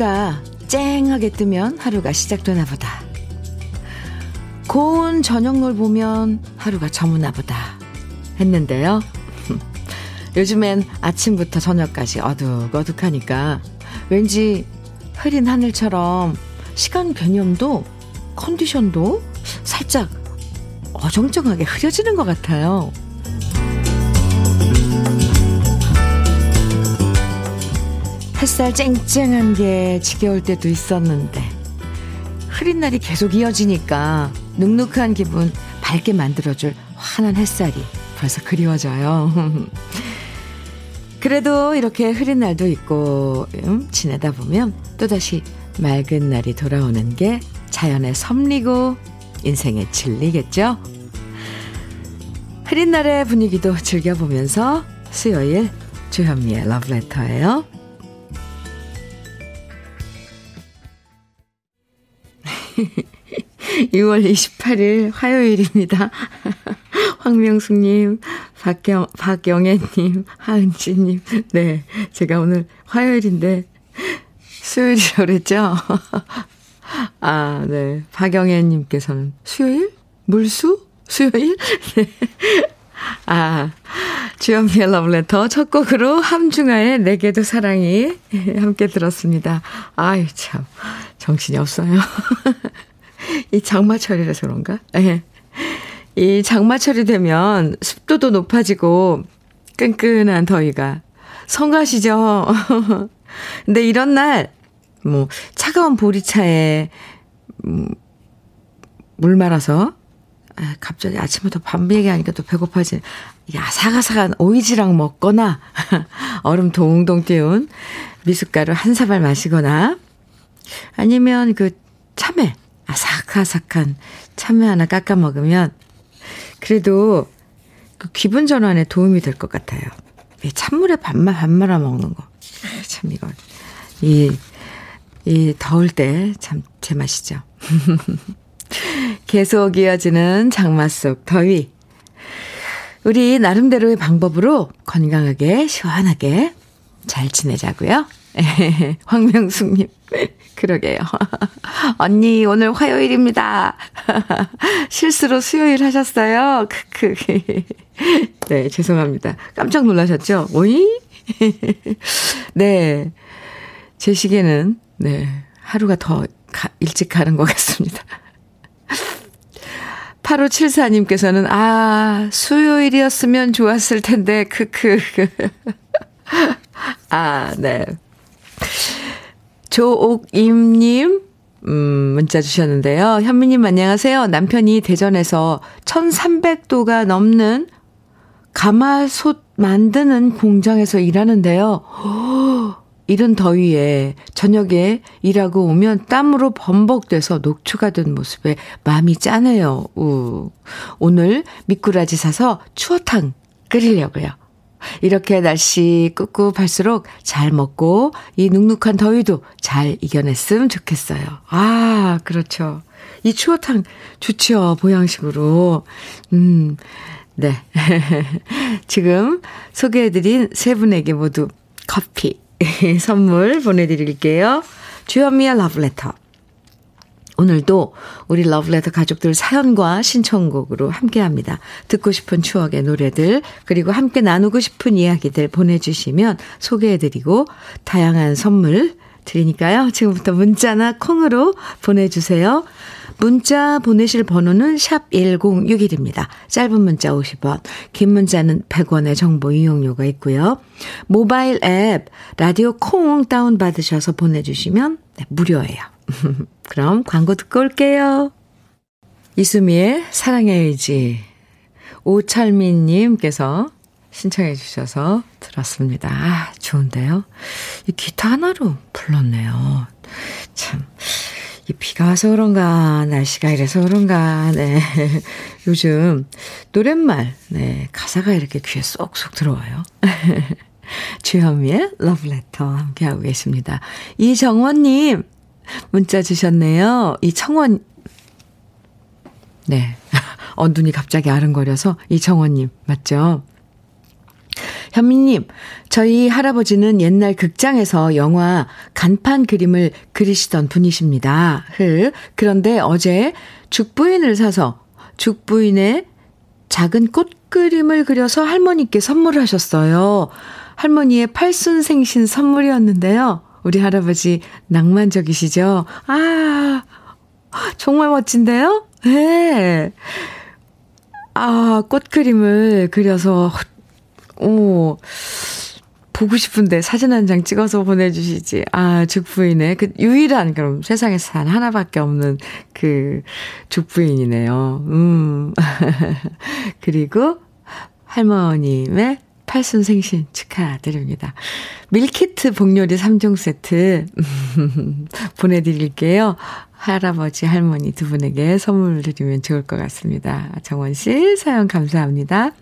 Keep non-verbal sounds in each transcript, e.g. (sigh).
해가 쨍하게 뜨면 하루가 시작되나 보다. 고운 저녁물 보면 하루가 저무나 보다. 했는데요. (laughs) 요즘엔 아침부터 저녁까지 어둑어둑하니까 왠지 흐린 하늘처럼 시간 개념도 컨디션도 살짝 어정쩡하게 흐려지는 것 같아요. 햇살 쨍쨍한 게 지겨울 때도 있었는데 흐린 날이 계속 이어지니까 눅눅한 기분 밝게 만들어줄 환한 햇살이 벌써 그리워져요. (laughs) 그래도 이렇게 흐린 날도 있고 음, 지내다 보면 또다시 맑은 날이 돌아오는 게 자연의 섭리고 인생의 진리겠죠? 흐린 날의 분위기도 즐겨보면서 수요일 주현미의 러브레터예요. (laughs) 6월 28일 화요일입니다. (laughs) 황명숙님, 박경, 박영애님, 하은지님. 네. 제가 오늘 화요일인데 수요일이라고 그랬죠? (laughs) 아, 네. 박영애님께서는 수요일? 물수? 수요일? 네. 아, 주연미의 러브레터 첫 곡으로 함중아의 내게도 사랑이 함께 들었습니다. 아유, 참. 정신이 없어요. (laughs) 이 장마철이라서 그런가? 네. 이 장마철이 되면 습도도 높아지고 끈끈한 더위가 성가시죠? (laughs) 근데 이런 날, 뭐, 차가운 보리차에, 음, 물 말아서 아, 갑자기 아침부터 밤 얘기하니까 또 배고파진 야사가사한 오이지랑 먹거나 (laughs) 얼음 동동 띄운 미숫가루 한 사발 마시거나 아니면 그 참외 아삭아삭한 참외 하나 깎아 먹으면 그래도 그 기분 전환에 도움이 될 것 같아요. 찬물에 밥만 밥 말아 먹는 거. 아, 참 이거 이, 이 더울 때 참 제맛이죠. (laughs) 계속 이어지는 장마 속 더위. 우리 나름대로의 방법으로 건강하게, 시원하게 잘 지내자고요. (laughs) 황명숙님, (laughs) 그러게요. (laughs) 언니, 오늘 화요일입니다. 실수로 수요일 하셨어요. 크크. 네, 죄송합니다. 깜짝 놀라셨죠? 오이? 네. 제 시계는, 네, 하루가 더 가, 일찍 가는 것 같습니다. 8574님께서는, 아, 수요일이었으면 좋았을 텐데, 크크. (laughs) 아, 네. 조옥임님, 음, 문자 주셨는데요. 현미님 안녕하세요. 남편이 대전에서 1300도가 넘는 가마솥 만드는 공장에서 일하는데요. 이른 더위에 저녁에 일하고 오면 땀으로 범벅돼서 녹초가 된 모습에 마음이 짠해요. 우. 오늘 미꾸라지 사서 추어탕 끓이려고요. 이렇게 날씨 꿉꿉할수록 잘 먹고 이 눅눅한 더위도 잘 이겨냈으면 좋겠어요. 아, 그렇죠. 이 추어탕 좋죠. 보양식으로. 음, 네. (laughs) 지금 소개해드린 세 분에게 모두 커피 (laughs) 선물 보내드릴게요. 주현미의 러브레터. 오늘도 우리 러브레터 가족들 사연과 신청곡으로 함께 합니다. 듣고 싶은 추억의 노래들, 그리고 함께 나누고 싶은 이야기들 보내주시면 소개해드리고 다양한 선물 드리니까요. 지금부터 문자나 콩으로 보내주세요. 문자 보내실 번호는 샵 1061입니다. 짧은 문자 50원, 긴 문자는 100원의 정보 이용료가 있고요. 모바일 앱 라디오 콩 다운 받으셔서 보내주시면 네, 무료예요. (laughs) 그럼 광고 듣고 올게요. 이수미의 사랑의 의지 오철민님께서 신청해 주셔서 들었습니다. 아, 좋은데요? 이 기타 하나로 불렀네요. 참. 이 비가 와서 그런가, 날씨가 이래서 그런가, 네. (laughs) 요즘 노랫말, 네. 가사가 이렇게 귀에 쏙쏙 들어와요. (laughs) 주현미의 러브레터 함께하고 계십니다. 이정원님, 문자 주셨네요. 이청원, 네. (laughs) 어, 눈이 갑자기 아른거려서 이정원님, 맞죠? 현미님, 저희 할아버지는 옛날 극장에서 영화 간판 그림을 그리시던 분이십니다. 흐. 그런데 어제 죽부인을 사서 죽부인의 작은 꽃 그림을 그려서 할머니께 선물하셨어요. 할머니의 팔순 생신 선물이었는데요. 우리 할아버지 낭만적이시죠? 아, 정말 멋진데요? 네. 아, 꽃 그림을 그려서, 오, 보고 싶은데 사진 한 장 찍어서 보내주시지. 아, 죽부인의 그 유일한, 그럼 세상에서 단 하나밖에 없는 그 죽부인이네요. 음. (laughs) 그리고 할머님의 팔순 생신 축하드립니다. 밀키트 복요리 3종 세트 (laughs) 보내드릴게요. 할아버지, 할머니 두 분에게 선물 드리면 좋을 것 같습니다. 정원 씨, 사연 감사합니다.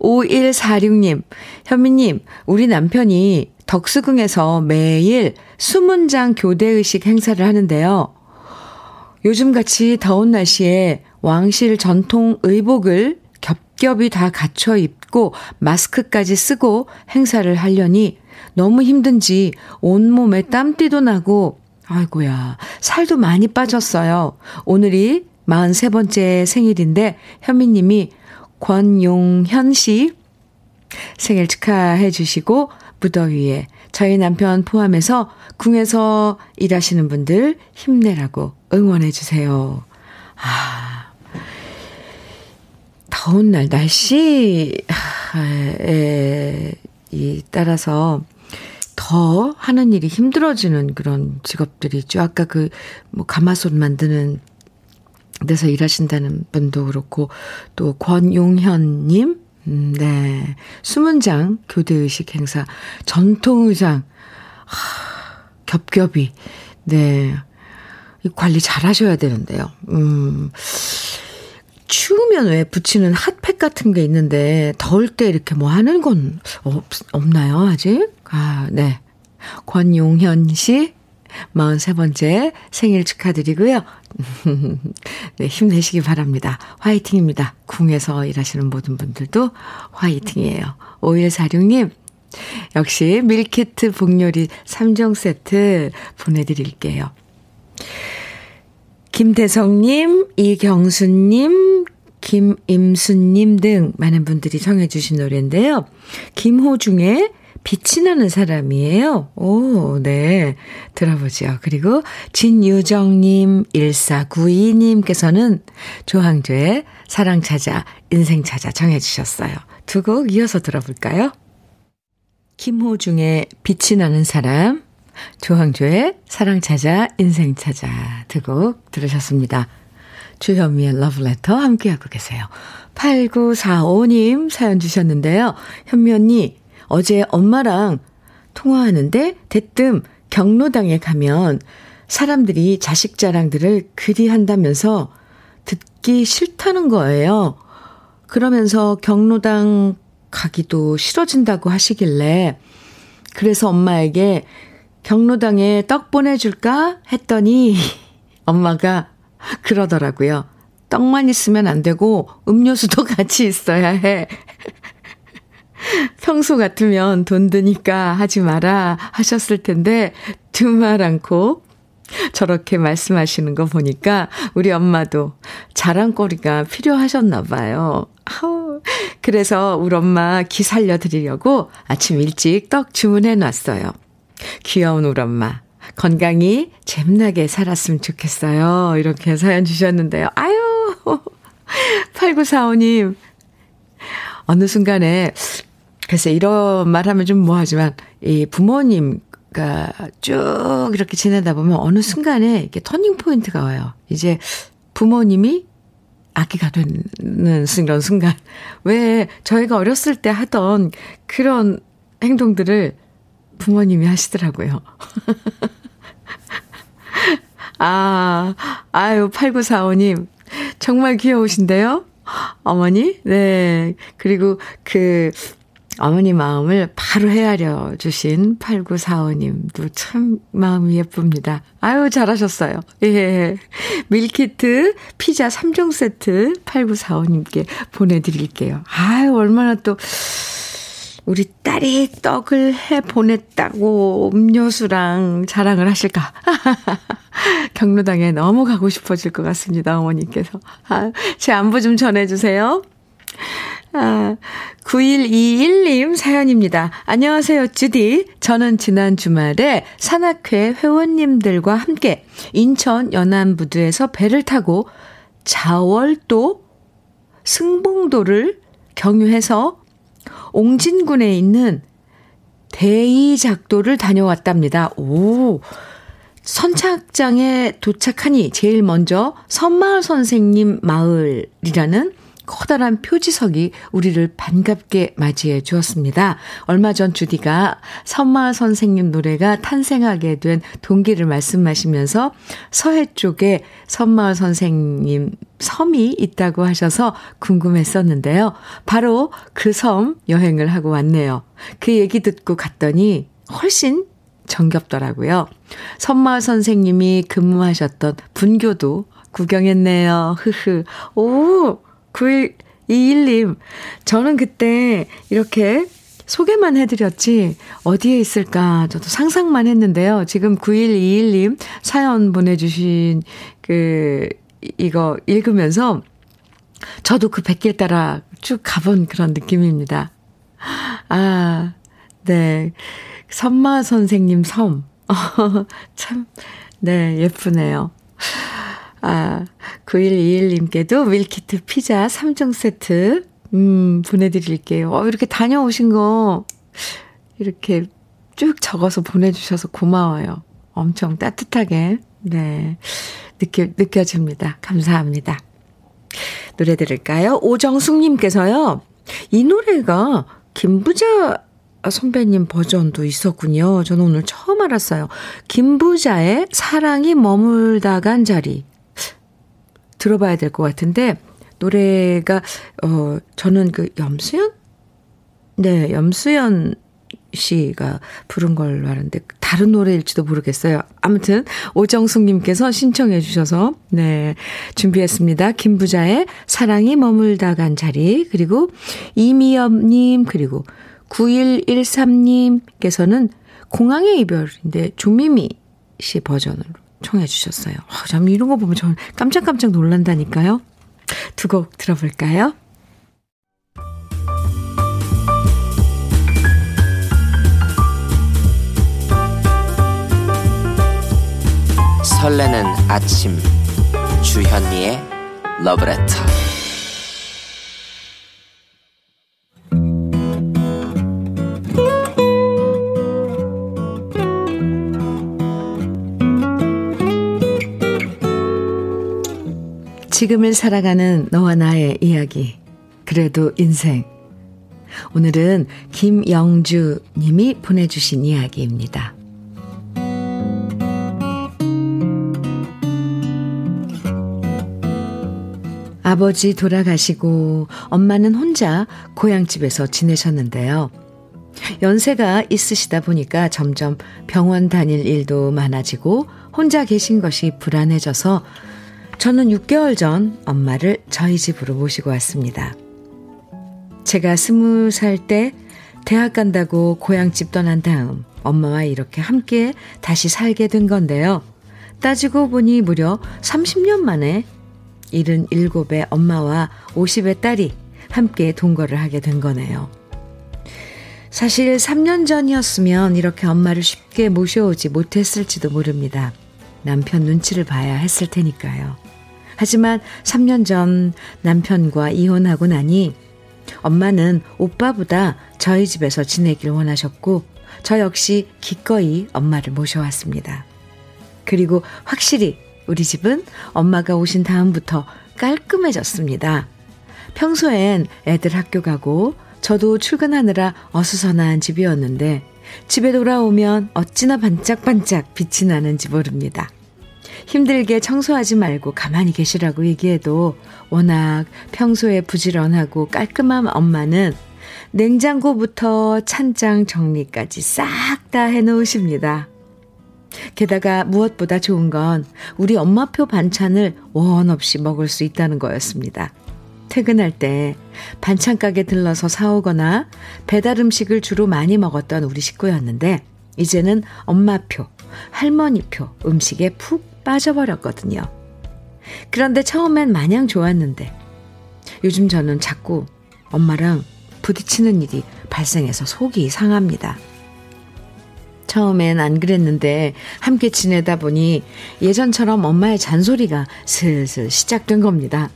5146님, 현미님, 우리 남편이 덕수궁에서 매일 수문장 교대의식 행사를 하는데요. 요즘같이 더운 날씨에 왕실 전통 의복을 겹겹이 다 갖춰 입고 마스크까지 쓰고 행사를 하려니 너무 힘든지 온몸에 땀띠도 나고 아이고야 살도 많이 빠졌어요. 오늘이 43번째 생일인데 현미님이 권용현 씨 생일 축하해 주시고 무더위에 저희 남편 포함해서 궁에서 일하시는 분들 힘내라고 응원해 주세요. 아, 더운 날 날씨에 이 따라서 더 하는 일이 힘들어지는 그런 직업들이 있죠. 아까 그 뭐 가마솥 만드는 데서 일하신다는 분도 그렇고 또 권용현님 음, 네 수문장 교대의식 행사 전통의장 하, 겹겹이 네 관리 잘 하셔야 되는데요. 음. 추우면 왜 붙이는 핫팩 같은 게 있는데 더울 때 이렇게 뭐 하는 건 없, 없나요, 아직? 아, 네. 권용현 씨 43번째 생일 축하드리고요. (laughs) 네, 힘내시기 바랍니다. 화이팅입니다. 궁에서 일하시는 모든 분들도 화이팅이에요. 5146님, 역시 밀키트 복요리 3종 세트 보내드릴게요. 김대성님, 이경수님, 김임수님 등 많은 분들이 청해주신 노래인데요. 김호중의 빛이 나는 사람이에요. 오, 네. 들어보죠. 그리고 진유정님, 1492님께서는 조항조의 사랑 찾아, 인생 찾아 정해주셨어요. 두 곡 이어서 들어볼까요? 김호중의 빛이 나는 사람, 조항조의 사랑 찾아, 인생 찾아 두 곡 들으셨습니다. 주현미의 러브레터 함께하고 계세요. 8945님 사연 주셨는데요. 현미 언니, 어제 엄마랑 통화하는데 대뜸 경로당에 가면 사람들이 자식 자랑들을 그리 한다면서 듣기 싫다는 거예요. 그러면서 경로당 가기도 싫어진다고 하시길래 그래서 엄마에게 경로당에 떡 보내줄까 했더니 (laughs) 엄마가 그러더라고요. 떡만 있으면 안 되고 음료수도 (laughs) 같이 있어야 해. 평소 같으면 돈 드니까 하지 마라 하셨을 텐데 두말 않고 저렇게 말씀하시는 거 보니까 우리 엄마도 자랑거리가 필요하셨나 봐요. 그래서 우리 엄마 기 살려드리려고 아침 일찍 떡 주문해 놨어요. 귀여운 우리 엄마. 건강히 잼나게 살았으면 좋겠어요. 이렇게 사연 주셨는데요. 아유, 8945님. 어느 순간에 글쎄, 이런 말 하면 좀 뭐하지만, 이 부모님과 쭉 이렇게 지내다 보면 어느 순간에 이렇게 터닝 포인트가 와요. 이제 부모님이 아기가 되는 이런 순간. 왜 저희가 어렸을 때 하던 그런 행동들을 부모님이 하시더라고요. (laughs) 아, 아유, 8945님. 정말 귀여우신데요? 어머니? 네. 그리고 그, 어머니 마음을 바로 헤아려 주신 8945님도 참 마음이 예쁩니다. 아유, 잘하셨어요. 예. 밀키트 피자 3종 세트 8945님께 보내드릴게요. 아유, 얼마나 또 우리 딸이 떡을 해 보냈다고 음료수랑 자랑을 하실까? (laughs) 경로당에 너무 가고 싶어질 것 같습니다, 어머니께서. 아, 제 안부 좀 전해주세요. 아, 9121님 사연입니다. 안녕하세요, 주디. 저는 지난 주말에 산악회 회원님들과 함께 인천 연안부두에서 배를 타고 자월도 승봉도를 경유해서 옹진군에 있는 대이작도를 다녀왔답니다. 오. 선착장에 도착하니 제일 먼저 선마을 선생님 마을이라는 커다란 표지석이 우리를 반갑게 맞이해 주었습니다. 얼마 전 주디가 선마 선생님 노래가 탄생하게 된 동기를 말씀하시면서 서해 쪽에 선마 선생님 섬이 있다고 하셔서 궁금했었는데요. 바로 그 섬 여행을 하고 왔네요. 그 얘기 듣고 갔더니 훨씬 정겹더라고요. 선마 선생님이 근무하셨던 분교도 구경했네요. 흐흐. 오, 9121님, 저는 그때 이렇게 소개만 해드렸지, 어디에 있을까, 저도 상상만 했는데요. 지금 9121님 사연 보내주신 그, 이거 읽으면서 저도 그 백길 따라 쭉 가본 그런 느낌입니다. 아, 네. 선마 선생님 섬. (laughs) 참, 네, 예쁘네요. 아, 9121님께도 밀키트 피자 3종 세트, 음, 보내드릴게요. 어, 이렇게 다녀오신 거, 이렇게 쭉 적어서 보내주셔서 고마워요. 엄청 따뜻하게, 네, 느껴, 느껴집니다. 감사합니다. 노래 들을까요? 오정숙님께서요, 이 노래가 김부자 선배님 버전도 있었군요. 저는 오늘 처음 알았어요. 김부자의 사랑이 머물다 간 자리. 들어봐야 될 것 같은데 노래가 어 저는 그 염수연 네 염수연 씨가 부른 걸로 아는데 다른 노래일지도 모르겠어요. 아무튼 오정숙님께서 신청해 주셔서 네 준비했습니다. 김부자의 사랑이 머물다 간 자리 그리고 이미엽님 그리고 9113님께서는 공항의 이별인데 조미미 씨 버전으로 청해 주셨어요. 아, 참 이런 거 보면 저는 깜짝깜짝 놀란다니까요. 두 곡 들어볼까요? 설레는 아침 주현미의 러브레터 지금을 살아가는 너와 나의 이야기. 그래도 인생. 오늘은 김영주 님이 보내주신 이야기입니다. 아버지 돌아가시고 엄마는 혼자 고향집에서 지내셨는데요. 연세가 있으시다 보니까 점점 병원 다닐 일도 많아지고 혼자 계신 것이 불안해져서 저는 6개월 전 엄마를 저희 집으로 모시고 왔습니다. 제가 스무 살때 대학 간다고 고향집 떠난 다음 엄마와 이렇게 함께 다시 살게 된 건데요. 따지고 보니 무려 30년 만에 77의 엄마와 50의 딸이 함께 동거를 하게 된 거네요. 사실 3년 전이었으면 이렇게 엄마를 쉽게 모셔오지 못했을지도 모릅니다. 남편 눈치를 봐야 했을 테니까요. 하지만 3년 전 남편과 이혼하고 나니 엄마는 오빠보다 저희 집에서 지내길 원하셨고 저 역시 기꺼이 엄마를 모셔왔습니다. 그리고 확실히 우리 집은 엄마가 오신 다음부터 깔끔해졌습니다. 평소엔 애들 학교 가고 저도 출근하느라 어수선한 집이었는데 집에 돌아오면 어찌나 반짝반짝 빛이 나는지 모릅니다. 힘들게 청소하지 말고 가만히 계시라고 얘기해도 워낙 평소에 부지런하고 깔끔한 엄마는 냉장고부터 찬장 정리까지 싹 다 해놓으십니다. 게다가 무엇보다 좋은 건 우리 엄마표 반찬을 원 없이 먹을 수 있다는 거였습니다. 퇴근할 때 반찬 가게 들러서 사오거나 배달 음식을 주로 많이 먹었던 우리 식구였는데 이제는 엄마표, 할머니표 음식에 푹 빠져버렸거든요. 그런데 처음엔 마냥 좋았는데 요즘 저는 자꾸 엄마랑 부딪히는 일이 발생해서 속이 상합니다. 처음엔 안 그랬는데 함께 지내다 보니 예전처럼 엄마의 잔소리가 슬슬 시작된 겁니다.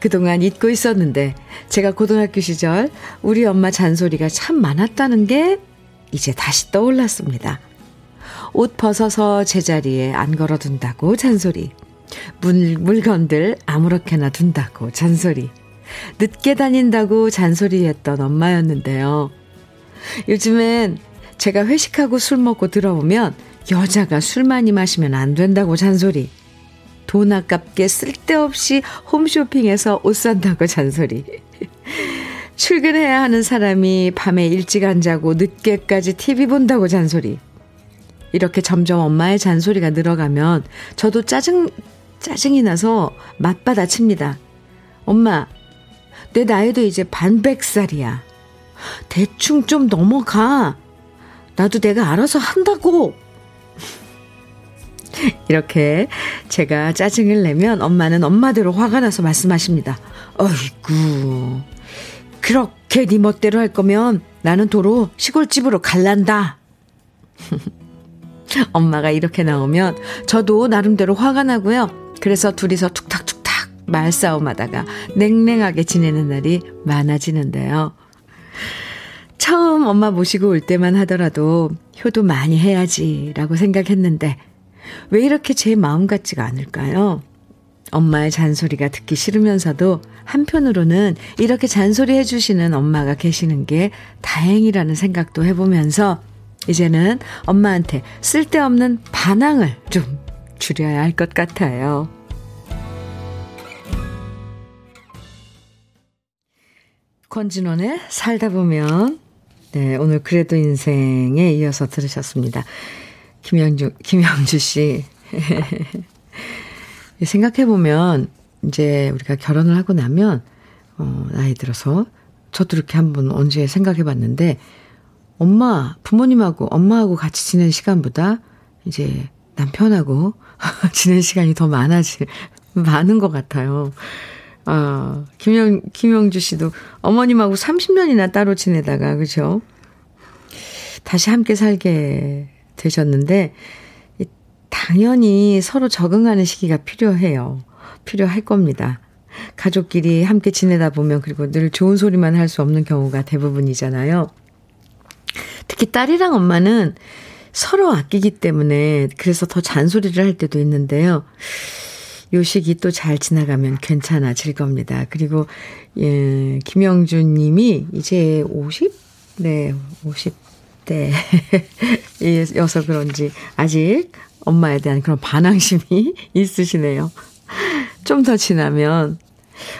그동안 잊고 있었는데 제가 고등학교 시절 우리 엄마 잔소리가 참 많았다는 게 이제 다시 떠올랐습니다. 옷 벗어서 제자리에 안 걸어둔다고 잔소리. 물, 물건들 아무렇게나 둔다고 잔소리. 늦게 다닌다고 잔소리했던 엄마였는데요. 요즘엔 제가 회식하고 술 먹고 들어오면 여자가 술 많이 마시면 안 된다고 잔소리. 돈 아깝게 쓸데없이 홈쇼핑에서 옷 산다고 잔소리. 출근해야 하는 사람이 밤에 일찍 안 자고 늦게까지 TV 본다고 잔소리. 이렇게 점점 엄마의 잔소리가 늘어가면 저도 짜증, 짜증이 나서 맞받아 칩니다. 엄마, 내 나이도 이제 반백살이야. 대충 좀 넘어가. 나도 내가 알아서 한다고. (laughs) 이렇게 제가 짜증을 내면 엄마는 엄마대로 화가 나서 말씀하십니다. 어이구, 그렇게 네 멋대로 할 거면 나는 도로 시골집으로 갈란다. (laughs) 엄마가 이렇게 나오면 저도 나름대로 화가 나고요. 그래서 둘이서 툭탁툭탁 말싸움 하다가 냉랭하게 지내는 날이 많아지는데요. 처음 엄마 모시고 올 때만 하더라도 효도 많이 해야지라고 생각했는데 왜 이렇게 제 마음 같지가 않을까요? 엄마의 잔소리가 듣기 싫으면서도 한편으로는 이렇게 잔소리 해주시는 엄마가 계시는 게 다행이라는 생각도 해보면서 이제는 엄마한테 쓸데없는 반항을 좀 줄여야 할 것 같아요. 권진원의 살다 보면 네, 오늘 그래도 인생에 이어서 들으셨습니다. 김영주, 김영주 씨. (laughs) 생각해 보면, 이제 우리가 결혼을 하고 나면, 어, 나이 들어서, 저도 이렇게 한번 언제 생각해 봤는데, 엄마, 부모님하고, 엄마하고 같이 지낸 시간보다, 이제 남편하고 (laughs) 지낸 시간이 더 많아질, 많은 것 같아요. 아, 김영, 김영주 씨도 어머님하고 30년이나 따로 지내다가, 그죠? 다시 함께 살게 되셨는데, 당연히 서로 적응하는 시기가 필요해요. 필요할 겁니다. 가족끼리 함께 지내다 보면, 그리고 늘 좋은 소리만 할 수 없는 경우가 대부분이잖아요. 특히 딸이랑 엄마는 서로 아끼기 때문에, 그래서 더 잔소리를 할 때도 있는데요. 요 시기 또 잘 지나가면 괜찮아질 겁니다. 그리고, 예, 김영준 님이 이제 50? 네, 50대. (laughs) 여서 그런지 아직 엄마에 대한 그런 반항심이 (laughs) 있으시네요. 좀 더 지나면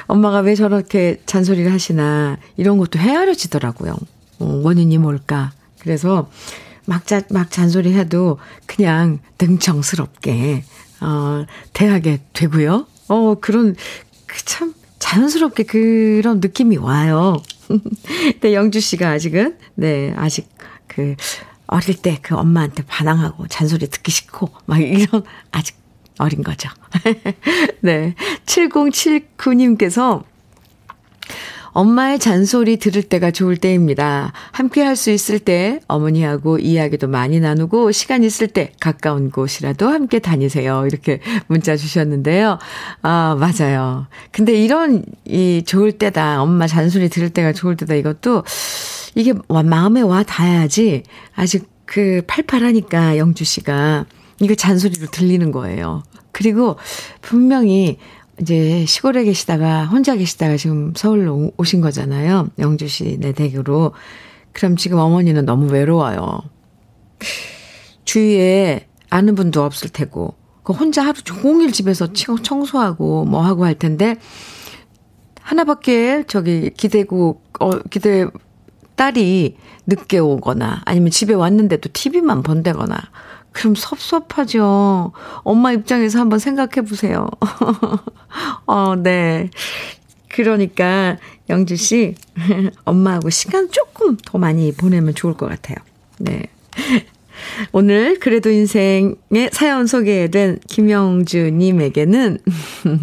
엄마가 왜 저렇게 잔소리를 하시나 이런 것도 헤아려지더라고요. 어, 원인이 뭘까. 그래서 막, 자, 막 잔소리 해도 그냥 능청스럽게 어, 대하게 되고요. 어, 그런, 그 참, 자연스럽게 그런 느낌이 와요. (laughs) 네, 영주 씨가 아직은, 네, 아직 그, 어릴 때 그 엄마한테 반항하고 잔소리 듣기 싫고, 막 이런, (laughs) 아직 어린 거죠. (laughs) 네. 7079님께서 엄마의 잔소리 들을 때가 좋을 때입니다. 함께 할 수 있을 때 어머니하고 이야기도 많이 나누고 시간 있을 때 가까운 곳이라도 함께 다니세요. 이렇게 문자 주셨는데요. 아, 맞아요. 근데 이런 이 좋을 때다. 엄마 잔소리 들을 때가 좋을 때다. 이것도 이게 마음에 와 닿아야지 아직 그 팔팔하니까 영주 씨가 이거 잔소리로 들리는 거예요. 그리고 분명히 이제 시골에 계시다가 혼자 계시다가 지금 서울로 오신 거잖아요. 영주 씨네 댁으로. 그럼 지금 어머니는 너무 외로워요. 주위에 아는 분도 없을 테고, 그 혼자 하루 종일 집에서 청소하고 뭐 하고 할 텐데, 하나밖에 저기 기대고, 어, 기대, 딸이 늦게 오거나 아니면 집에 왔는데도 TV만 본다거나 그럼 섭섭하죠. 엄마 입장에서 한번 생각해 보세요. (laughs) 어, 네. 그러니까 영주 씨 (laughs) 엄마하고 시간 조금 더 많이 보내면 좋을 것 같아요. 네. 오늘 그래도 인생의 사연 소개된 김영주 님에게는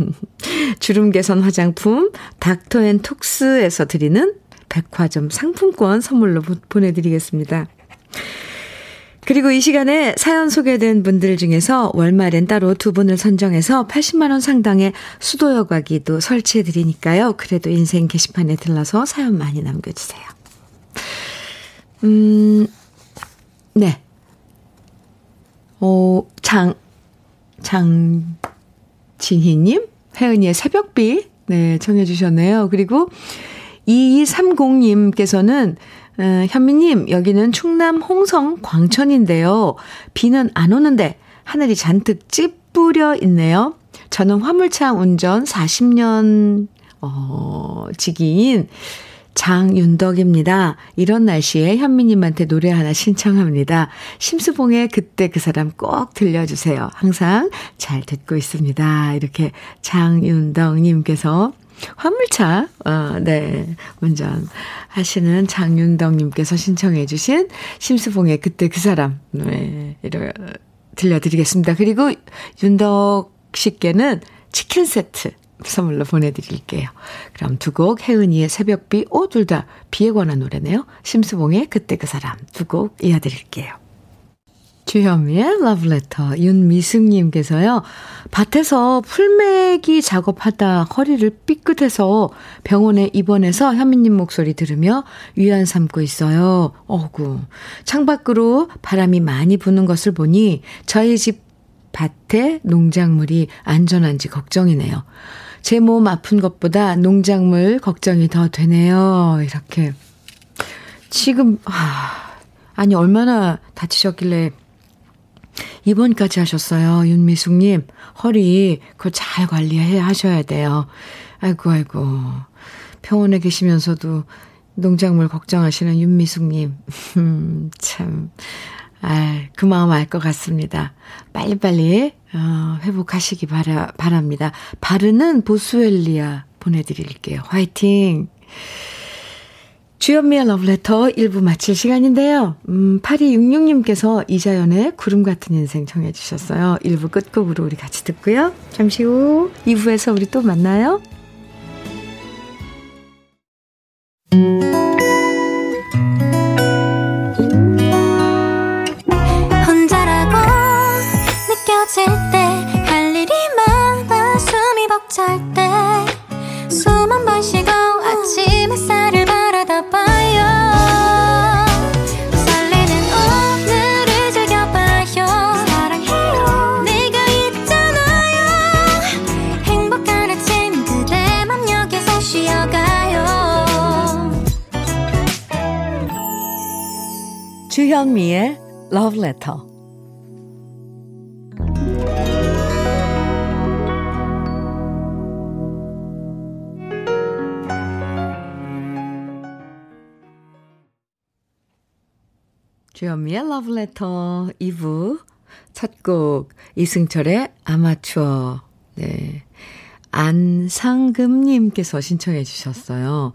(laughs) 주름 개선 화장품 닥터앤톡스에서 드리는 백화점 상품권 선물로 보내드리겠습니다. 그리고 이 시간에 사연 소개된 분들 중에서 월말엔 따로 두 분을 선정해서 80만원 상당의 수도 여과기도 설치해 드리니까요. 그래도 인생 게시판에 들러서 사연 많이 남겨주세요. 음, 네. 어, 장, 장진희님, 혜은이의 새벽비, 네, 청해주셨네요. 그리고 2230님께서는 어, 현미님, 여기는 충남 홍성 광천인데요. 비는 안 오는데 하늘이 잔뜩 찌뿌려 있네요. 저는 화물차 운전 40년, 어, 지기인 장윤덕입니다. 이런 날씨에 현미님한테 노래 하나 신청합니다. 심수봉의 그때 그 사람 꼭 들려주세요. 항상 잘 듣고 있습니다. 이렇게 장윤덕님께서 화물차, 어, 네, 운전 하시는 장윤덕님께서 신청해주신 심수봉의 그때 그 사람, 네, 이러, 들려드리겠습니다. 그리고 윤덕 씨께는 치킨 세트 선물로 보내드릴게요. 그럼 두 곡, 혜은이의 새벽비, 오, 둘 다 비에 관한 노래네요. 심수봉의 그때 그 사람 두 곡 이어드릴게요. 주현미의 러브레터 윤미승님께서요. 밭에서 풀매기 작업하다 허리를 삐끗해서 병원에 입원해서 현미님 목소리 들으며 위안 삼고 있어요. 어구. 창밖으로 바람이 많이 부는 것을 보니 저희 집 밭에 농작물이 안전한지 걱정이네요. 제 몸 아픈 것보다 농작물 걱정이 더 되네요. 이렇게. 지금, 아, 아니, 얼마나 다치셨길래 입원까지 하셨어요. 윤미숙님. 허리, 그거 잘 관리해 하셔야 돼요. 아이고, 아이고. 병원에 계시면서도 농작물 걱정하시는 윤미숙님. (laughs) 음, 참. 아, 그 마음 알 것 같습니다. 빨리빨리, 어, 회복하시기 바라, 바랍니다. 바르는 보스웰리아 보내드릴게요. 화이팅! 주연미의 러브레터 1부 마칠 시간인데요. 음, 8266님께서 이자연의 구름 같은 인생 청해 주셨어요. 1부 끝곡으로 우리 같이 듣고요. 잠시 후 2부에서 우리 또 만나요. 혼자라고 느껴질 때 할 일이 많아 숨이 벅찰 때숨한번쉬 주현미의 러브레터 주현미의 러브레터 2부 첫 곡 이승철의 아마추어. 네. 안상금님께서 신청해 주셨어요.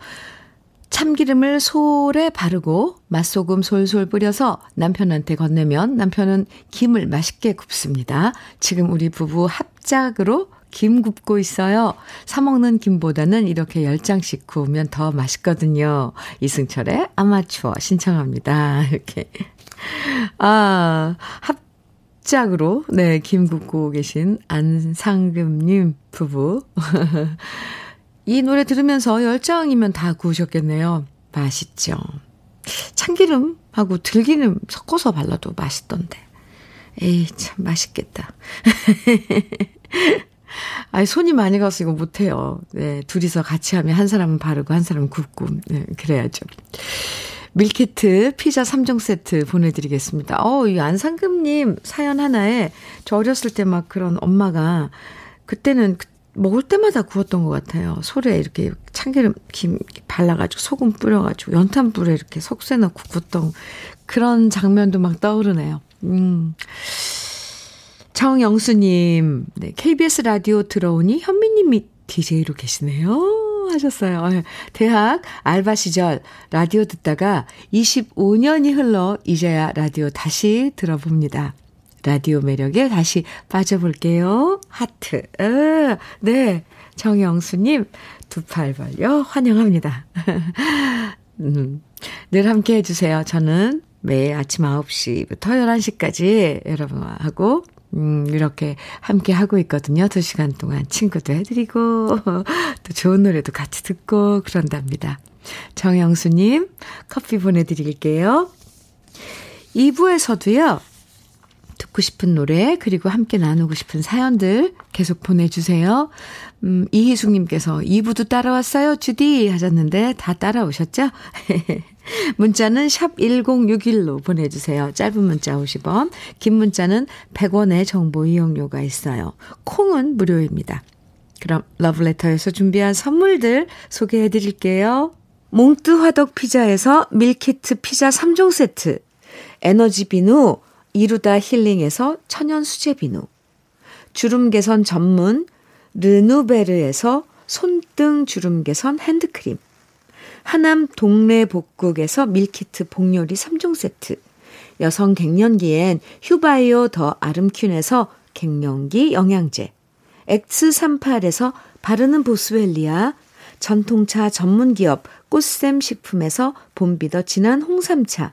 참기름을 솔에 바르고 맛소금 솔솔 뿌려서 남편한테 건네면 남편은 김을 맛있게 굽습니다. 지금 우리 부부 합작으로 김 굽고 있어요. 사먹는 김보다는 이렇게 10장씩 구우면 더 맛있거든요. 이승철의 아마추어 신청합니다. (laughs) 이렇게. 아, 합작으로, 네, 김 굽고 계신 안상금님 부부. (laughs) 이 노래 들으면서 10장이면 다 구우셨겠네요. 맛있죠. 참기름하고 들기름 섞어서 발라도 맛있던데. 에이, 참 맛있겠다. (laughs) 아니, 손이 많이 가서 이거 못해요. 네, 둘이서 같이 하면 한 사람은 바르고 한 사람은 굽고, 네, 그래야죠. 밀키트 피자 3종 세트 보내드리겠습니다. 어, 이 안상금님 사연 하나에 저 어렸을 때 막 그런 엄마가 그때는 먹을 때마다 구웠던 것 같아요. 솔에 이렇게 참기름 김 발라가지고 소금 뿌려가지고 연탄불에 이렇게 석쇠 넣고 굽던 그런 장면도 막 떠오르네요. 음. 정영수님, 네, KBS 라디오 들어오니 현미님이 DJ로 계시네요. 하셨어요. 예. 대학 알바 시절 라디오 듣다가 25년이 흘러 이제야 라디오 다시 들어봅니다. 라디오 매력에 다시 빠져볼게요. 하트. 어, 네. 정영수님, 두 팔 벌려 환영합니다. (laughs) 음, 늘 함께 해주세요. 저는 매일 아침 9시부터 11시까지 여러분하고 음, 이렇게 함께 하고 있거든요. 두 시간 동안 친구도 해드리고, (laughs) 또 좋은 노래도 같이 듣고 그런답니다. 정영수님, 커피 보내드릴게요. 2부에서도요, 듣고 싶은 노래, 그리고 함께 나누고 싶은 사연들 계속 보내주세요. 음, 이희숙님께서 2부도 따라왔어요, 주디 하셨는데 다 따라오셨죠? (laughs) 문자는 샵 1061로 보내주세요. 짧은 문자 50원, 긴 문자는 100원의 정보 이용료가 있어요. 콩은 무료입니다. 그럼 러브레터에서 준비한 선물들 소개해 드릴게요. 몽뜨 화덕 피자에서 밀키트 피자 3종 세트, 에너지 비누, 이루다 힐링에서 천연 수제 비누, 주름 개선 전문 르누베르에서 손등 주름 개선 핸드크림, 하남 동네 복국에서 밀키트 복요리 3종 세트, 여성 갱년기엔 휴바이오 더 아름퀸에서 갱년기 영양제, X38에서 바르는 보스웰리아, 전통차 전문기업 꽃샘 식품에서 봄비더 진한 홍삼차,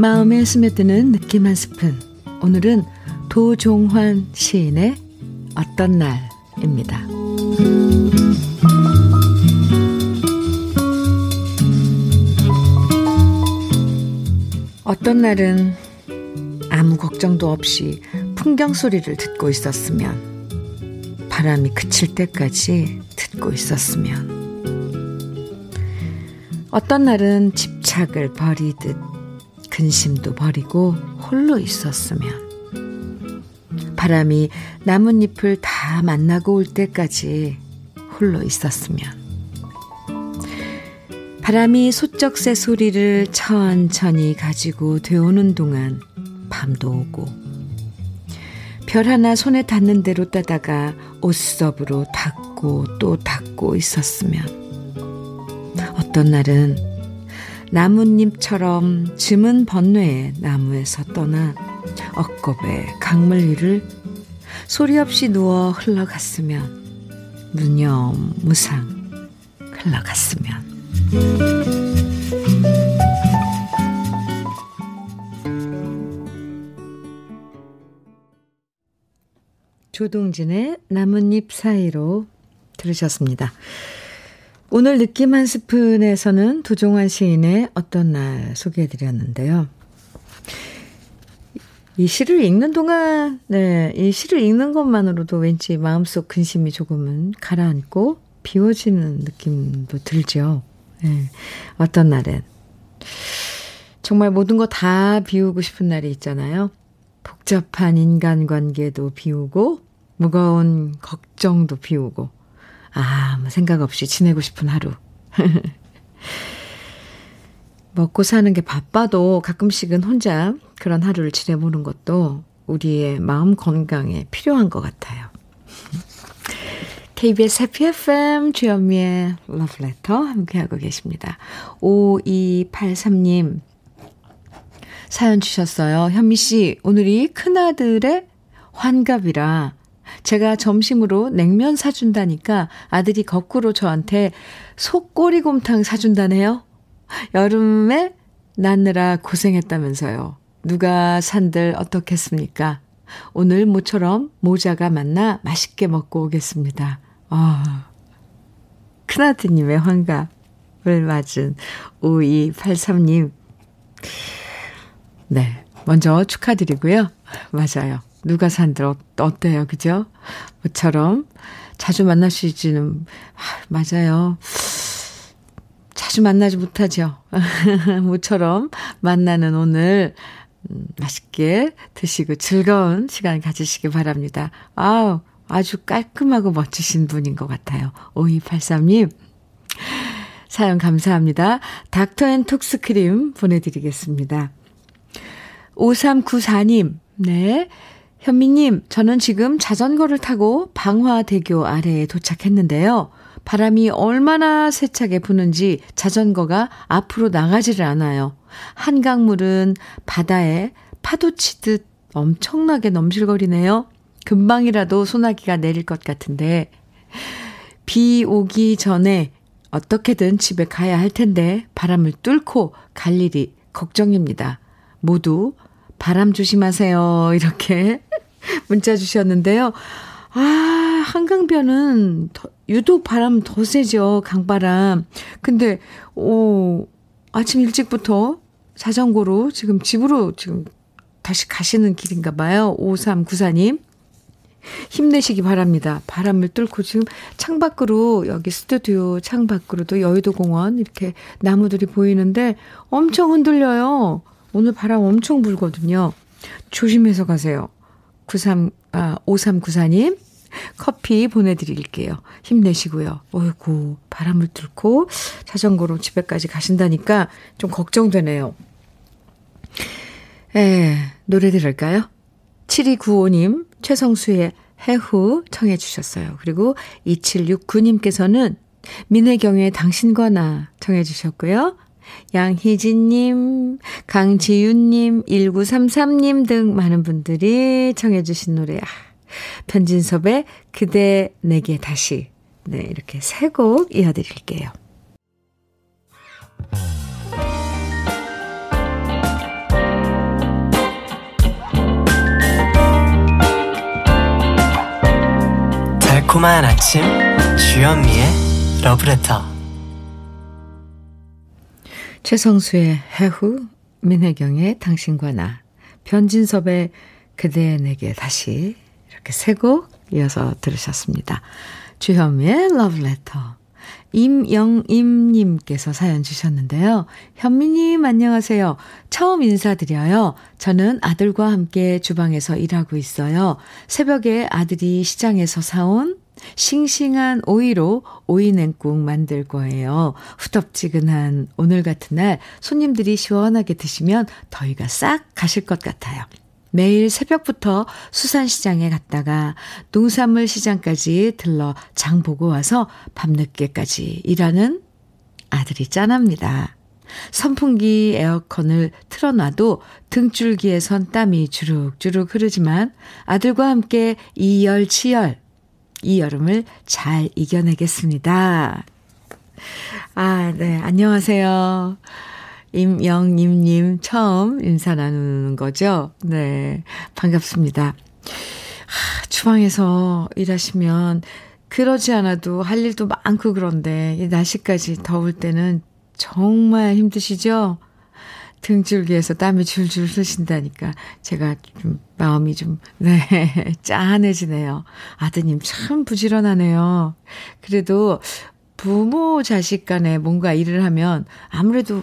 마음에 스며드는 느낌 한 스푼. 오늘은 도종환 시인의 어떤 날입니다. 어떤 날은 아무 걱정도 없이 풍경 소리를 듣고 있었으면 바람이 그칠 때까지 듣고 있었으면 어떤 날은 집착을 버리듯 근심도 버리고 홀로 있었으면. 바람이 나뭇잎을 다 만나고 올 때까지 홀로 있었으면. 바람이 소쩍새 소리를 천천히 가지고 되오는 동안 밤도 오고 별 하나 손에 닿는 대로 따다가 옷섭으로 닦고 또 닦고 있었으면. 어떤 날은 나뭇잎처럼 즘은 번뇌의 나무에서 떠나 엇겁의 강물 위를 소리 없이 누워 흘러갔으면 무념 무상 흘러갔으면 조동진의 나뭇잎 사이로 들으셨습니다. 오늘 느낌 한 스푼에서는 도종환 시인의 어떤 날 소개해 드렸는데요. 이 시를 읽는 동안, 네, 이 시를 읽는 것만으로도 왠지 마음속 근심이 조금은 가라앉고 비워지는 느낌도 들죠. 네, 어떤 날엔. 정말 모든 거 다 비우고 싶은 날이 있잖아요. 복잡한 인간관계도 비우고, 무거운 걱정도 비우고, 아무 생각 없이 지내고 싶은 하루. (laughs) 먹고 사는 게 바빠도 가끔씩은 혼자 그런 하루를 지내보는 것도 우리의 마음 건강에 필요한 것 같아요. KBS 해피 FM 주현미의 러브레터 함께하고 계십니다. 5283님 사연 주셨어요. 현미 씨, 오늘이 큰아들의 환갑이라 제가 점심으로 냉면 사준다니까 아들이 거꾸로 저한테 속꼬리곰탕 사준다네요. 여름에 낳느라 고생했다면서요. 누가 산들 어떻겠습니까? 오늘 모처럼 모자가 만나 맛있게 먹고 오겠습니다. 아, 큰아드님의 환갑을 맞은 5283님. 네. 먼저 축하드리고요. 맞아요. 누가 산들 어, 어때요? 그죠? 모처럼 자주 만나시지는, 아, 맞아요. 자주 만나지 못하죠. (laughs) 모처럼 만나는 오늘, 음, 맛있게 드시고 즐거운 시간 가지시기 바랍니다. 아우, 아주 깔끔하고 멋지신 분인 것 같아요. 5283님. 사연 감사합니다. 닥터 앤 톡스 크림 보내드리겠습니다. 5394님, 네. 현미님, 저는 지금 자전거를 타고 방화대교 아래에 도착했는데요. 바람이 얼마나 세차게 부는지 자전거가 앞으로 나가지를 않아요. 한강물은 바다에 파도 치듯 엄청나게 넘실거리네요. 금방이라도 소나기가 내릴 것 같은데, 비 오기 전에 어떻게든 집에 가야 할 텐데, 바람을 뚫고 갈 일이 걱정입니다. 모두 바람 조심하세요. 이렇게 문자 주셨는데요. 아, 한강변은 더, 유독 바람 더 세죠. 강바람. 근데, 오, 아침 일찍부터 자전거로 지금 집으로 지금 다시 가시는 길인가 봐요. 5394님. 힘내시기 바랍니다. 바람을 뚫고 지금 창밖으로 여기 스튜디오 창밖으로도 여의도 공원 이렇게 나무들이 보이는데 엄청 흔들려요. 오늘 바람 엄청 불거든요. 조심해서 가세요. 93, 아, 5394님, 커피 보내드릴게요. 힘내시고요. 어이구, 바람을 뚫고 자전거로 집에까지 가신다니까 좀 걱정되네요. 에, 노래 들을까요? 7295님, 최성수의 해후 청해 주셨어요. 그리고 2769님께서는 민혜경의 당신과 나 청해 주셨고요. 양희진님, 강지윤님, 1933님 등 많은 분들이 청해주신 노래. 아, 편진섭의 그대 내게 다시. 네, 이렇게 세 곡 이어드릴게요. 달콤한 아침 주현미의 러브레터 최성수의 해후, 민혜경의 당신과 나, 변진섭의 그대 내게 다시 이렇게 세 곡 이어서 들으셨습니다. 주현미의 러브레터. 임영임님께서 사연 주셨는데요. 현미님, 안녕하세요. 처음 인사드려요. 저는 아들과 함께 주방에서 일하고 있어요. 새벽에 아들이 시장에서 사온 싱싱한 오이로 오이 냉국 만들 거예요. 후덥지근한 오늘 같은 날 손님들이 시원하게 드시면 더위가 싹 가실 것 같아요. 매일 새벽부터 수산시장에 갔다가 농산물 시장까지 들러 장 보고 와서 밤늦게까지 일하는 아들이 짠합니다. 선풍기 에어컨을 틀어놔도 등줄기에선 땀이 주룩주룩 흐르지만 아들과 함께 이열치열 이 여름을 잘 이겨내겠습니다. 아, 네. 안녕하세요. 임영님님 처음 인사 나누는 거죠? 네. 반갑습니다. 하, 주방에서 일하시면 그러지 않아도 할 일도 많고 그런데 이 날씨까지 더울 때는 정말 힘드시죠? 등줄기에서 땀이 줄줄 흐신다니까 제가 좀 마음이 좀, 네, (laughs) 짠해지네요. 아드님 참 부지런하네요. 그래도 부모 자식 간에 뭔가 일을 하면 아무래도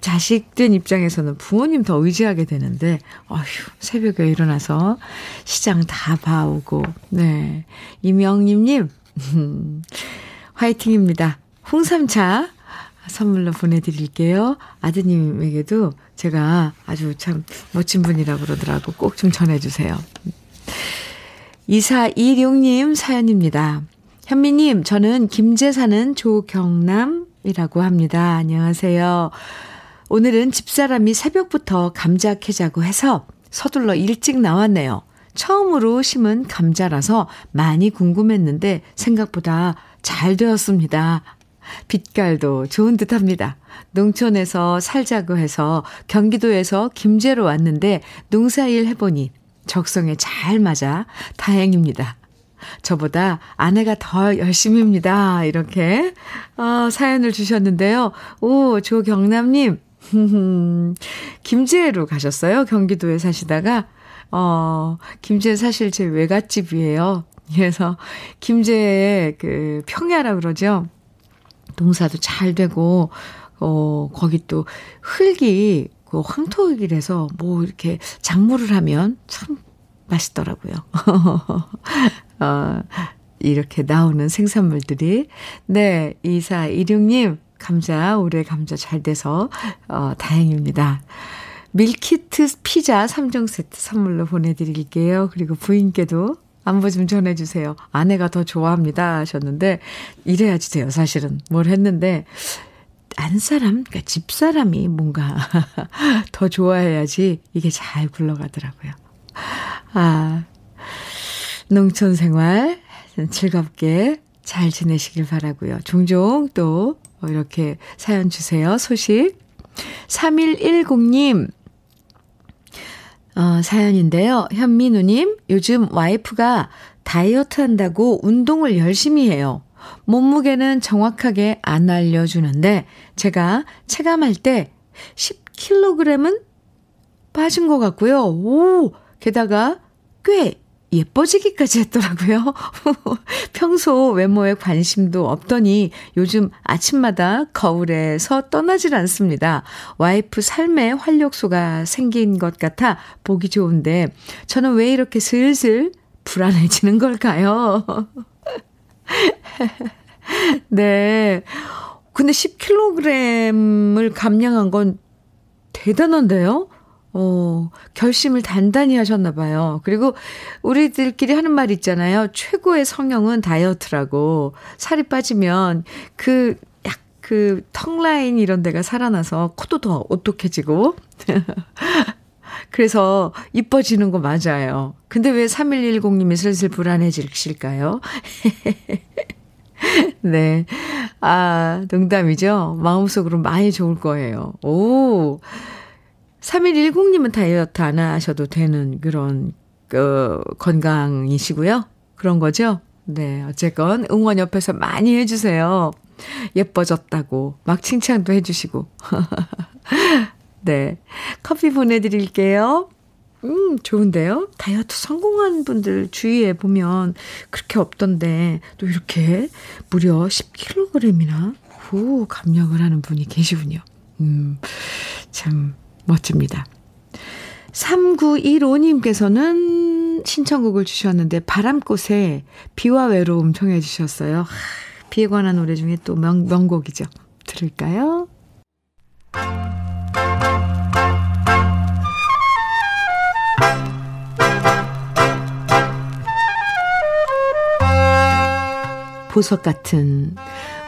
자식된 입장에서는 부모님 더 의지하게 되는데, 어휴, 새벽에 일어나서 시장 다 봐오고, 네. 이명림님, (laughs) 화이팅입니다. 홍삼차 선물로 보내드릴게요. 아드님에게도 제가 아주 참 멋진 분이라고 그러더라고. 꼭 좀 전해주세요. 2426님 사연입니다. 현미님, 저는 김제 사는 조경남이라고 합니다. 안녕하세요. 오늘은 집사람이 새벽부터 감자 캐자고 해서 서둘러 일찍 나왔네요. 처음으로 심은 감자라서 많이 궁금했는데 생각보다 잘 되었습니다. 빛깔도 좋은 듯 합니다. 농촌에서 살자고 해서 경기도에서 김제로 왔는데 농사일 해보니 적성에 잘 맞아 다행입니다. 저보다 아내가 더 열심입니다. 이렇게 어, 사연을 주셨는데요. 오, 조경남님. (laughs) 김제로 가셨어요? 경기도에 사시다가. 어, 김제 사실 제 외갓집이에요. 그래서 김제의 그 평야라 그러죠. 농사도 잘 되고, 어, 거기 또 흙이 그 황토흙이라서 뭐 이렇게 작물을 하면 참 맛있더라고요. (laughs) 어, 이렇게 나오는 생산물들이. 네, 2416님, 감자, 올해 감자 잘 돼서, 어, 다행입니다. 밀키트 피자 3종 세트 선물로 보내드릴게요. 그리고 부인께도 안부 좀 전해주세요. 아내가 더 좋아합니다 하셨는데, 이래야지 돼요, 사실은. 뭘 했는데, 안 사람, 그러니까 집 사람이 뭔가 (laughs) 더 좋아해야지 이게 잘 굴러가더라고요. 아, 농촌 생활 즐겁게 잘 지내시길 바라고요. 종종 또 이렇게 사연 주세요. 소식. 3110님, 어, 사연인데요. 현민우님, 요즘 와이프가 다이어트 한다고 운동을 열심히 해요. 몸무게는 정확하게 안 알려주는데, 제가 체감할 때 10kg은 빠진 것 같고요. 오, 게다가 꽤 예뻐지기까지 했더라고요. (laughs) 평소 외모에 관심도 없더니 요즘 아침마다 거울에서 떠나질 않습니다. 와이프 삶에 활력소가 생긴 것 같아 보기 좋은데 저는 왜 이렇게 슬슬 불안해지는 걸까요? (laughs) 네. 근데 10kg을 감량한 건 대단한데요? 어, 결심을 단단히 하셨나 봐요. 그리고 우리들끼리 하는 말 있잖아요. 최고의 성형은 다이어트라고. 살이 빠지면 그, 약, 그, 턱 라인 이런 데가 살아나서 코도 더 오똑해지고. (laughs) 그래서 이뻐지는 거 맞아요. 근데 왜 3110님이 슬슬 불안해지실까요? (laughs) 네. 아, 농담이죠? 마음속으로 많이 좋을 거예요. 오. 3110님은 다이어트 안 하셔도 되는 그런, 그, 건강이시고요. 그런 거죠? 네. 어쨌건 응원 옆에서 많이 해주세요. 예뻐졌다고. 막 칭찬도 해주시고. (laughs) 네. 커피 보내드릴게요. 음, 좋은데요? 다이어트 성공한 분들 주위에 보면 그렇게 없던데, 또 이렇게 무려 10kg이나, 후, 감량을 하는 분이 계시군요. 음, 참, 멋집니다. 3915님께서는 신청곡을 주셨는데 바람꽃에 비와 외로움 청해 주셨어요. 하, 비에 관한 노래 중에 또 명, 명곡이죠. 들을까요? 보석 같은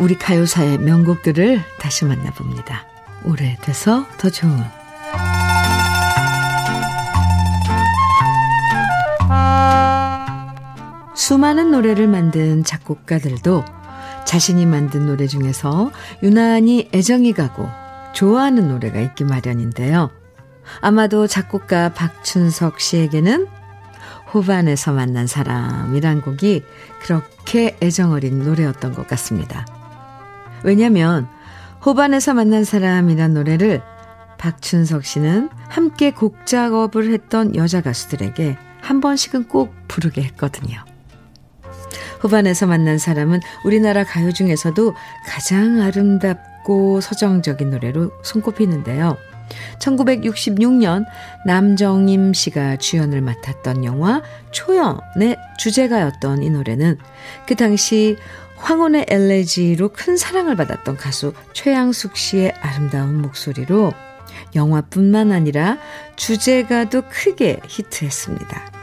우리 가요사의 명곡들을 다시 만나봅니다. 오래돼서 더 좋은 수많은 노래를 만든 작곡가들도 자신이 만든 노래 중에서 유난히 애정이 가고 좋아하는 노래가 있기 마련인데요. 아마도 작곡가 박춘석 씨에게는 호반에서 만난 사람이란 곡이 그렇게 애정어린 노래였던 것 같습니다. 왜냐면 호반에서 만난 사람이란 노래를 박춘석 씨는 함께 곡 작업을 했던 여자 가수들에게 한 번씩은 꼭 부르게 했거든요. 후반에서 만난 사람은 우리나라 가요 중에서도 가장 아름답고 서정적인 노래로 손꼽히는데요. 1966년 남정임 씨가 주연을 맡았던 영화 초연의 주제가였던 이 노래는 그 당시 황혼의 엘레지로 큰 사랑을 받았던 가수 최양숙 씨의 아름다운 목소리로 영화뿐만 아니라 주제가도 크게 히트했습니다.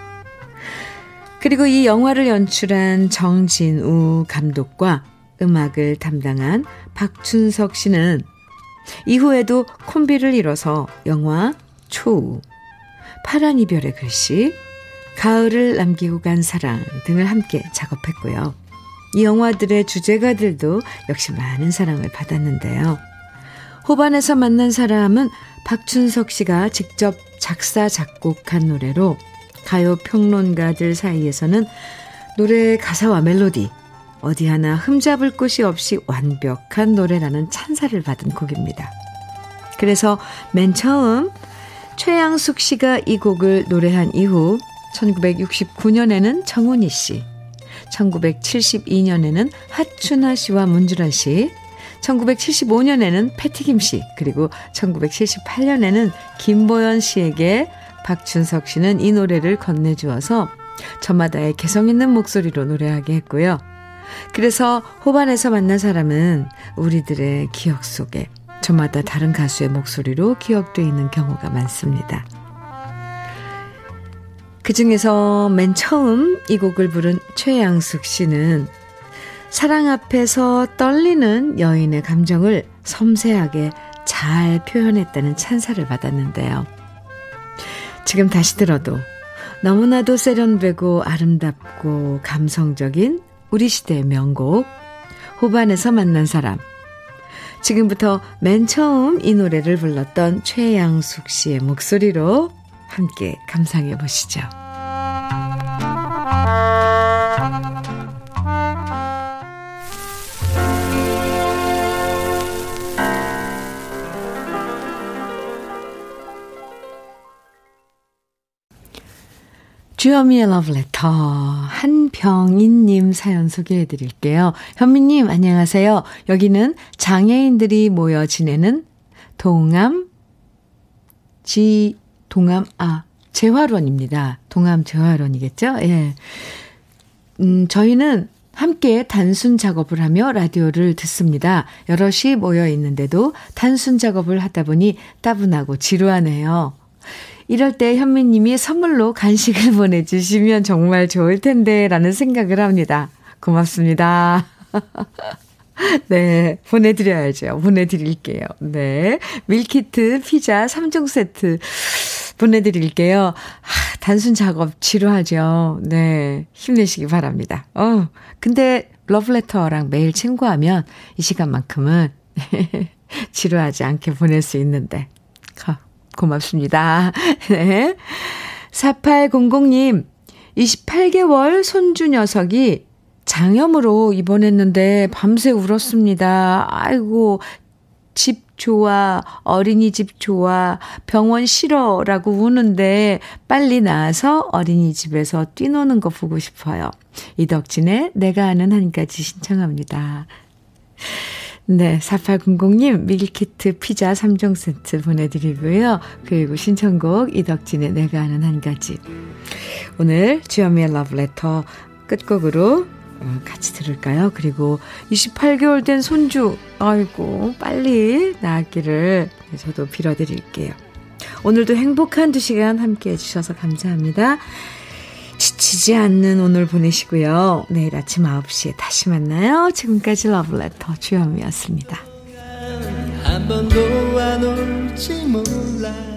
그리고 이 영화를 연출한 정진우 감독과 음악을 담당한 박춘석 씨는 이후에도 콤비를 이뤄서 영화 초우, 파란 이별의 글씨, 가을을 남기고 간 사랑 등을 함께 작업했고요. 이 영화들의 주제가들도 역시 많은 사랑을 받았는데요. 호반에서 만난 사람은 박춘석 씨가 직접 작사, 작곡한 노래로 가요 평론가들 사이에서는 노래의 가사와 멜로디, 어디 하나 흠잡을 곳이 없이 완벽한 노래라는 찬사를 받은 곡입니다. 그래서 맨 처음 최양숙 씨가 이 곡을 노래한 이후 1969년에는 정훈이 씨, 1972년에는 하춘아 씨와 문주란 씨, 1975년에는 패티김 씨, 그리고 1978년에는 김보연 씨에게 박춘석 씨는 이 노래를 건네주어서 저마다의 개성 있는 목소리로 노래하게 했고요. 그래서 호반에서 만난 사람은 우리들의 기억 속에 저마다 다른 가수의 목소리로 기억되어 있는 경우가 많습니다. 그 중에서 맨 처음 이 곡을 부른 최양숙 씨는 사랑 앞에서 떨리는 여인의 감정을 섬세하게 잘 표현했다는 찬사를 받았는데요. 지금 다시 들어도 너무나도 세련되고 아름답고 감성적인 우리 시대의 명곡 호반에서 만난 사람 지금부터 맨 처음 이 노래를 불렀던 최양숙 씨의 목소리로 함께 감상해 보시죠. 주여미의 러브레터 한병인님 사연 소개해 드릴게요. 현미님 안녕하세요. 여기는 장애인들이 모여 지내는 동암 지 동암 아 재활원입니다. 동암 재활원이겠죠? 예. 음 저희는 함께 단순 작업을 하며 라디오를 듣습니다. 여럿이 모여 있는데도 단순 작업을 하다 보니 따분하고 지루하네요. 이럴 때 현미님이 선물로 간식을 (laughs) 보내주시면 정말 좋을 텐데 라는 생각을 합니다. 고맙습니다. (laughs) 네, 보내드려야죠. 보내드릴게요. 네. 밀키트, 피자 3종 세트 보내드릴게요. 하, 단순 작업 지루하죠. 네. 힘내시기 바랍니다. 어, 근데 러브레터랑 매일 친구하면 이 시간만큼은 (laughs) 지루하지 않게 보낼 수 있는데. 고맙습니다. (laughs) 네. 4800님, 28개월 손주 녀석이 장염으로 입원했는데 밤새 울었습니다. 아이고, 집 좋아, 어린이집 좋아, 병원 싫어 라고 우는데 빨리 나와서 어린이집에서 뛰노는 거 보고 싶어요. 이덕진의 내가 아는 한 가지 신청합니다. 네, 4800님 밀키트 피자 3종 세트 보내드리고요. 그리고 신청곡 이덕진의 내가 아는 한 가지. 오늘 주현미의 러브레터 끝곡으로 어, 같이 들을까요? 그리고 28개월 된 손주, 아이고, 빨리 나았기를 저도 빌어드릴게요. 오늘도 행복한 두 시간 함께 해주셔서 감사합니다. 지치지 않는 오늘 보내시고요. 내일 아침 9시에 다시 만나요. 지금까지 러브레터 주현미였습니다. 한 번도 안 올지 몰라